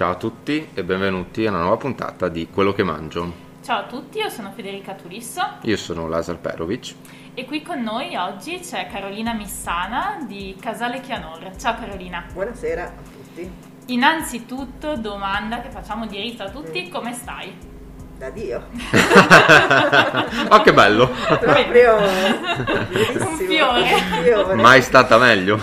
Ciao a tutti e benvenuti a una nuova puntata di Quello che mangio. Ciao a tutti, io sono Federica Turisso Io sono Lazar Perovic. e qui con noi oggi c'è Carolina Missana di Casale Chianor. Ciao Carolina. Buonasera a tutti. Innanzitutto domanda che facciamo di rito a tutti, come stai? Da Dio. Oh che bello! Proprio Un fiore. Un fiore. Mai stata meglio.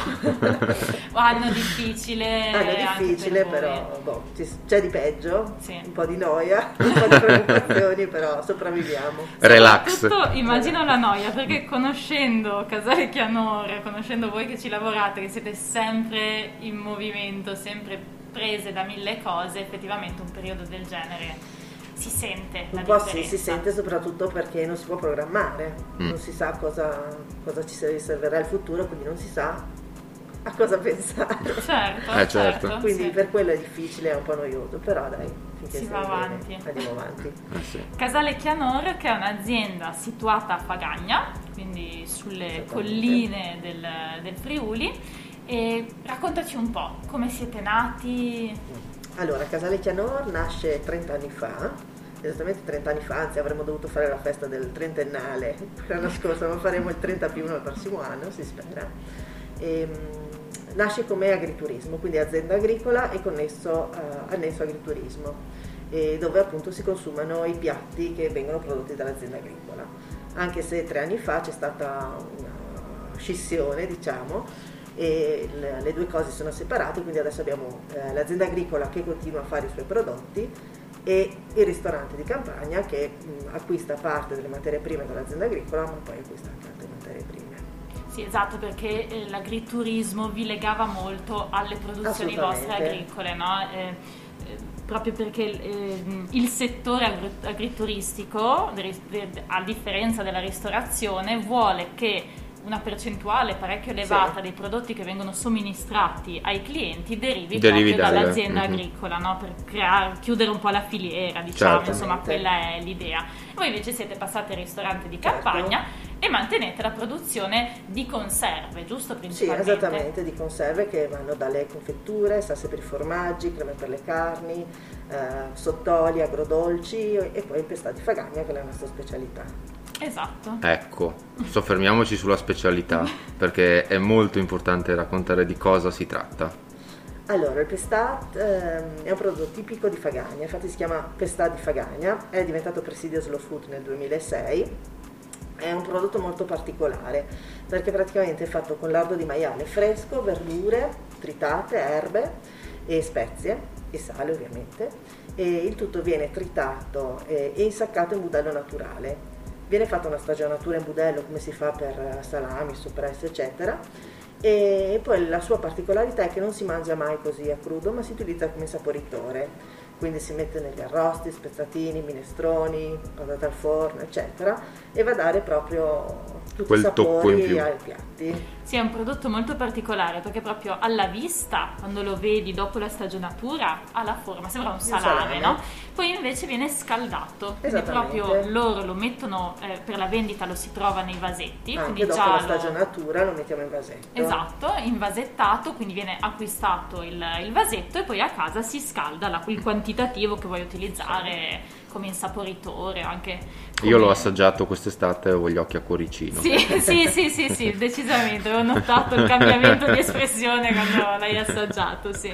Anno difficile. Anno difficile, per però boh, c'è di peggio, Sì. un po' di noia, un po' di preoccupazioni, però sopravviviamo. Relax. Immagino la noia, perché conoscendo Casale Chianore, conoscendo voi che ci lavorate, che siete sempre in movimento, sempre prese da mille cose, effettivamente un periodo del genere si sente la Un po' sì, si sente soprattutto perché non si può programmare, Mm. non si sa cosa, cosa ci riserverà il futuro, quindi non si sa a cosa pensare. Certo, Eh, certo. Quindi sì. per quello è difficile, è un po' noioso, però dai, finché Si va bene, avanti. andiamo avanti. Eh sì. Casale Chianor, che è un'azienda situata a Fagagna, quindi sulle colline del, del Friuli. E raccontaci un po' come siete nati. Allora, Casale Chianor nasce 30 anni fa, esattamente 30 anni fa, anzi avremmo dovuto fare la festa del trentennale l'anno scorso, ma faremo il 30 più 1 il prossimo anno, si spera. Ehm, nasce come agriturismo, quindi azienda agricola e connesso, eh, annesso agriturismo, e dove appunto si consumano i piatti che vengono prodotti dall'azienda agricola. Anche se tre anni fa c'è stata una scissione, diciamo, e le, le due cose sono separate, quindi adesso abbiamo eh, l'azienda agricola che continua a fare i suoi prodotti e il ristorante di campagna che mh, acquista parte delle materie prime dall'azienda agricola, ma poi acquista anche altre materie prime. Sì, esatto, perché eh, l'agriturismo vi legava molto alle produzioni vostre agricole, no? Eh, eh, proprio perché eh, il settore agri- agrituristico, a differenza della ristorazione, vuole che una percentuale parecchio elevata Sì. dei prodotti che vengono somministrati ai clienti derivi, Derivi proprio dalle- dall'azienda mhm. agricola, no? per creare, chiudere un po' la filiera, diciamo, Certo. insomma, Certamente. quella è l'idea. Voi invece siete passati al ristorante di Certo. campagna e mantenete la produzione di conserve, giusto? Sì, Principalmente. esattamente, di conserve che vanno dalle confetture, salse per i formaggi, creme per le carni, eh, sottoli, agrodolci e poi di Fagagna che è la nostra specialità. Esatto. Ecco, soffermiamoci sulla specialità perché è molto importante raccontare di cosa si tratta. Allora, il pestà ehm, è un prodotto tipico di Fagagna, infatti si chiama pestà di Fagagna, è diventato presidio Slow Food nel 2006, è un prodotto molto particolare perché praticamente è fatto con lardo di maiale fresco, verdure, tritate, erbe e spezie e sale ovviamente e il tutto viene tritato e insaccato in budello naturale. Viene fatta una stagionatura in budello come si fa per eh, salami, soppresso eccetera e poi la sua particolarità è che non si mangia mai così a crudo, ma si utilizza come saporitore. Quindi si mette negli arrosti, spezzatini, minestroni, patate al forno, eccetera, e va a dare proprio tutti Quel i tocco in sapori più. ai piatti. Sì, è un prodotto molto particolare perché proprio alla vista, quando lo vedi dopo la stagionatura, ha la forma, sembra un salame, salame. no? Poi invece viene scaldato, quindi proprio loro lo mettono eh, per la vendita, lo si trova nei vasetti, Anche quindi dopo già la lo- stagionatura lo mettiamo in vasetto. Esatto, invasettato, quindi viene acquistato il, il vasetto e poi a casa si scalda la- il quantitativo che vuoi utilizzare come insaporitore anche come- Io l'ho assaggiato quest'estate ho gli occhi a cuoricino. Sì, sì, sì, sì, sì, decisamente, ho notato il cambiamento di espressione quando l'hai assaggiato, sì.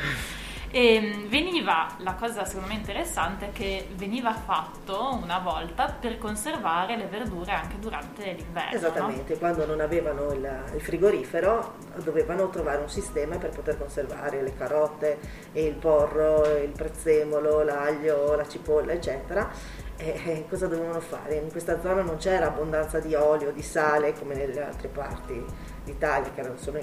E mh, veniva, la cosa secondo me interessante è che veniva fatto una volta per conservare le verdure anche durante l'inverno. no? Esattamente, quando non avevano il, il frigorifero dovevano trovare un sistema per poter conservare le carote, il porro, il prezzemolo, l'aglio, la cipolla, eccetera. E, cosa dovevano fare? In questa zona non c'era abbondanza di olio, di sale come nelle altre parti d'Italia che erano solo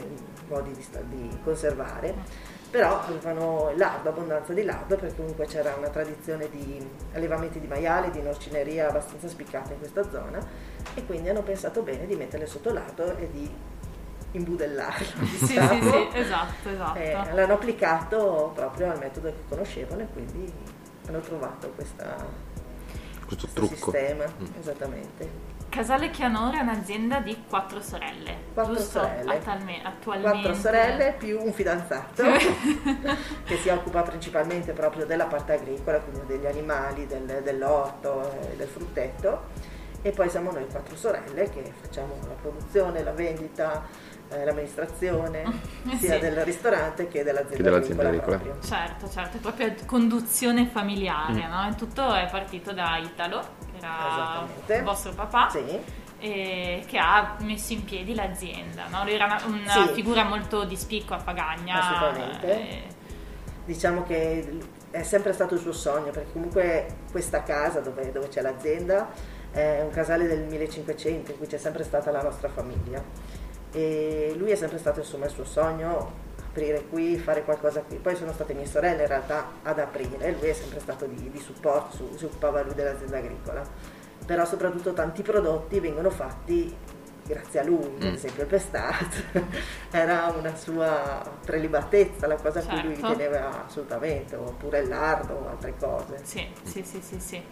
modi di, di conservare. Però avevano lardo, abbondanza di lardo perché comunque c'era una tradizione di allevamenti di maiale, di norcineria abbastanza spiccata in questa zona e quindi hanno pensato bene di metterle sotto lardo e di imbudellarlo. Sì, sì, diciamo. sì, esatto, esatto. Eh, l'hanno applicato proprio al metodo che conoscevano e quindi hanno trovato questa, Questo questo trucco. sistema, Mm. esattamente. Casale Chianore è un'azienda di quattro sorelle. Quattro giusto? sorelle. Attalme- attualmente. Quattro sorelle più un fidanzato che si occupa principalmente proprio della parte agricola, quindi degli animali, del- dell'orto, e del frutteto. E poi siamo noi quattro sorelle che facciamo la produzione, la vendita, eh, l'amministrazione, sia Sì. del ristorante che dell'azienda, Che dell'azienda agricola. agricola. proprio. Certo, certo, è proprio conduzione familiare, Mm. no? Tutto è partito da Italo, era il vostro papà, Sì. e che ha messo in piedi l'azienda. No? Lui era una, una Sì. figura molto di spicco a Fagagna. Assolutamente. eh, diciamo che è sempre stato il suo sogno perché comunque questa casa dove, dove c'è l'azienda è un casale del 1500 in cui c'è sempre stata la nostra famiglia e lui è sempre stato insomma il suo sogno aprire qui, fare qualcosa qui poi sono state mie sorelle in realtà ad aprire lui è sempre stato di, di supporto, su- si occupava lui dell'azienda agricola però soprattutto tanti prodotti vengono fatti grazie a lui, ad Mm. esempio il pestat era una sua prelibatezza, la cosa a cui lui Certo. teneva assolutamente, oppure il lardo o altre cose. Sì, sì, sì, sì, sì.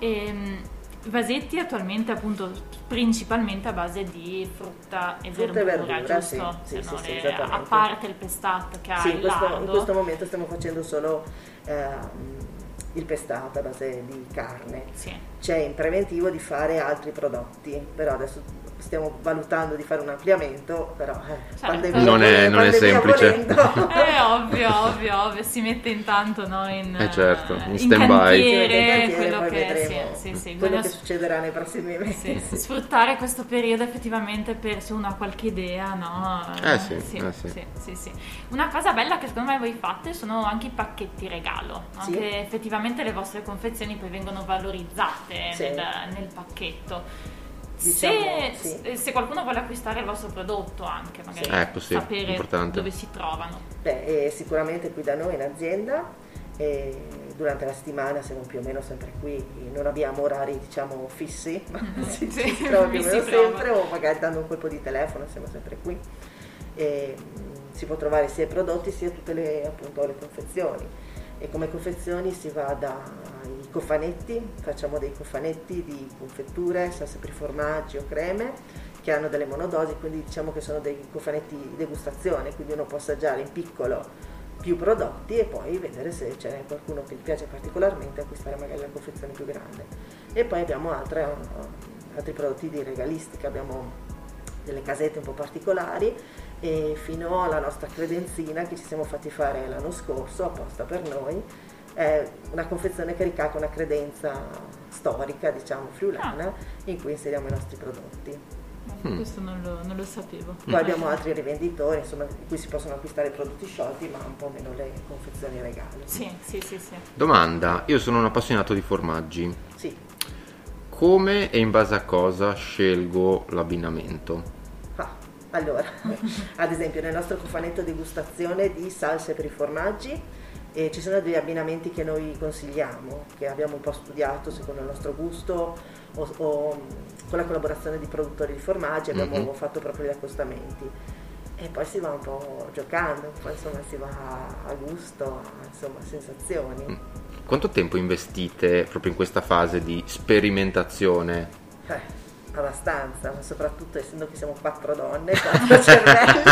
Ehm, Vasetti attualmente appunto principalmente a base di frutta e Frutta e verdura, verdura, giusto? sì, sì, non sì, esattamente. a parte il pestat che ha Sì, il in questo, in questo momento stiamo facendo solo ehm, il pestat a base di carne. Sì. C'è in preventivo di fare altri prodotti, però adesso stiamo valutando di fare un ampliamento, però eh, Certo. pandemia Non è- non è semplice. È ovvio, ovvio, ovvio, si mette intanto no, in, Eh, certo, in in stand-by. cantiere, cantiere, quello che sì, sì, sì, quello che succederà nei prossimi mesi. sì, sfruttare questo periodo effettivamente per se uno ha qualche idea, no? Eh sì, sì, eh sì. sì, sì, sì. Una cosa bella che secondo me voi fate sono anche i pacchetti regalo, no? Sì. che effettivamente le vostre confezioni poi vengono valorizzate Sì. nel, nel pacchetto. Diciamo, se, sì. se qualcuno vuole acquistare il vostro prodotto anche, magari Sì. Ecco, sì, sapere importante. dove si trovano. Beh, e sicuramente qui da noi in azienda e durante la settimana siamo più o meno sempre qui, non abbiamo orari diciamo fissi, ma si, Sì, si trova più o meno sempre o magari dando un colpo di telefono siamo sempre qui. E, mm, si può trovare sia i prodotti sia tutte le, appunto, le confezioni e come confezioni si va dai cofanetti, facciamo dei cofanetti di confetture, salse per formaggi o creme che hanno delle monodosi, quindi diciamo che sono dei cofanetti di degustazione, quindi uno può assaggiare in piccolo più prodotti e poi vedere se c'è qualcuno che gli piace particolarmente acquistare magari la confezione più grande. E poi abbiamo altre- altri prodotti di regalistica, abbiamo delle casette un po' particolari e fino alla nostra credenzina che ci siamo fatti fare l'anno scorso apposta per noi è una confezione che ricalca una credenza storica diciamo friulana in cui inseriamo i nostri prodotti Mm. Questo non lo, non lo sapevo. poi abbiamo altri rivenditori insomma in cui si possono acquistare i prodotti sciolti ma un po' meno le confezioni regali Sì, sì, sì, sì. Domanda, io sono un appassionato di formaggi. sì Come e in base a cosa scelgo l'abbinamento? Allora, ad esempio nel nostro cofanetto degustazione di salse per i formaggi eh, ci sono degli abbinamenti che noi consigliamo, che abbiamo un po' studiato secondo il nostro gusto o, o, con la collaborazione di produttori di formaggi abbiamo Mhm. fatto proprio gli accostamenti. E poi si va un po' giocando, poi insomma si va a gusto, a, insomma, sensazioni. Quanto tempo investite proprio in questa fase di sperimentazione? Eh, abbastanza, ma soprattutto essendo che siamo quattro donne, quattro cervelli,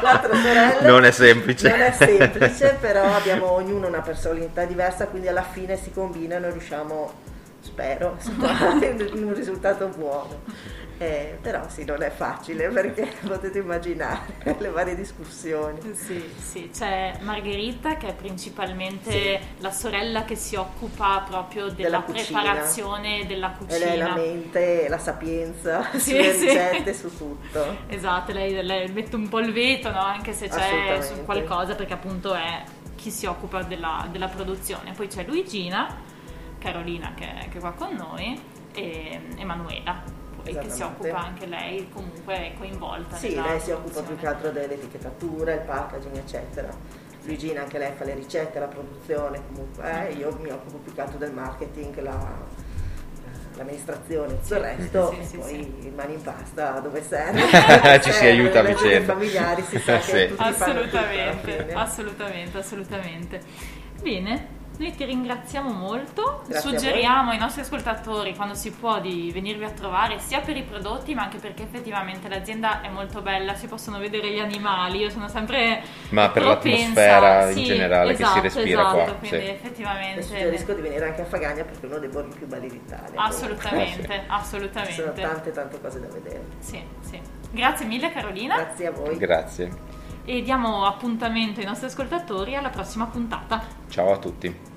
quattro sorelle. Non è semplice. Non è semplice, però abbiamo ognuno una personalità diversa, quindi alla fine si combinano e riusciamo, spero, un risultato buono. Eh, però sì, non è facile perché potete immaginare le varie discussioni. Sì, sì, c'è Margherita che è principalmente la sorella che si occupa proprio della, Della cucina. preparazione della E lei la cucina. mente, la sapienza Sì, sulle sì. ricette, su tutto. Esatto, lei, lei mette un po' il veto, no? anche se c'è su qualcosa, perché appunto è chi si occupa della, della produzione. Poi c'è Luigina, Carolina che, che è qua con noi, e Emanuela, che si occupa anche lei, comunque è coinvolta. Sì, lei si occupa più che altro dell'etichettatura, il packaging, eccetera. Luigina anche lei fa le ricette, la produzione, comunque eh, io mi occupo più che altro del marketing, la- l'amministrazione, tutto il resto, sì, sì, poi sì. il mani in pasta dove serve. Ci si Serve, aiuta a vicenda. familiari si sa che Sì. Assolutamente, assolutamente, assolutamente. Bene, Noi ti ringraziamo molto, Grazie suggeriamo ai nostri ascoltatori quando si può di venirvi a trovare sia per i prodotti ma anche perché effettivamente l'azienda è molto bella, si possono vedere gli animali, io sono sempre Ma per propensa- l'atmosfera in sì, generale che si esatto, respira esatto, qua, quindi sì. effettivamente Vi suggerisco di venire anche a Fagagna perché è uno dei borghi più belli d'Italia. assolutamente, Ci sono assolutamente. tante tante cose da vedere. Sì, sì. Grazie mille Carolina Grazie a voi. Grazie. E diamo appuntamento ai nostri ascoltatori alla prossima puntata. Ciao a tutti.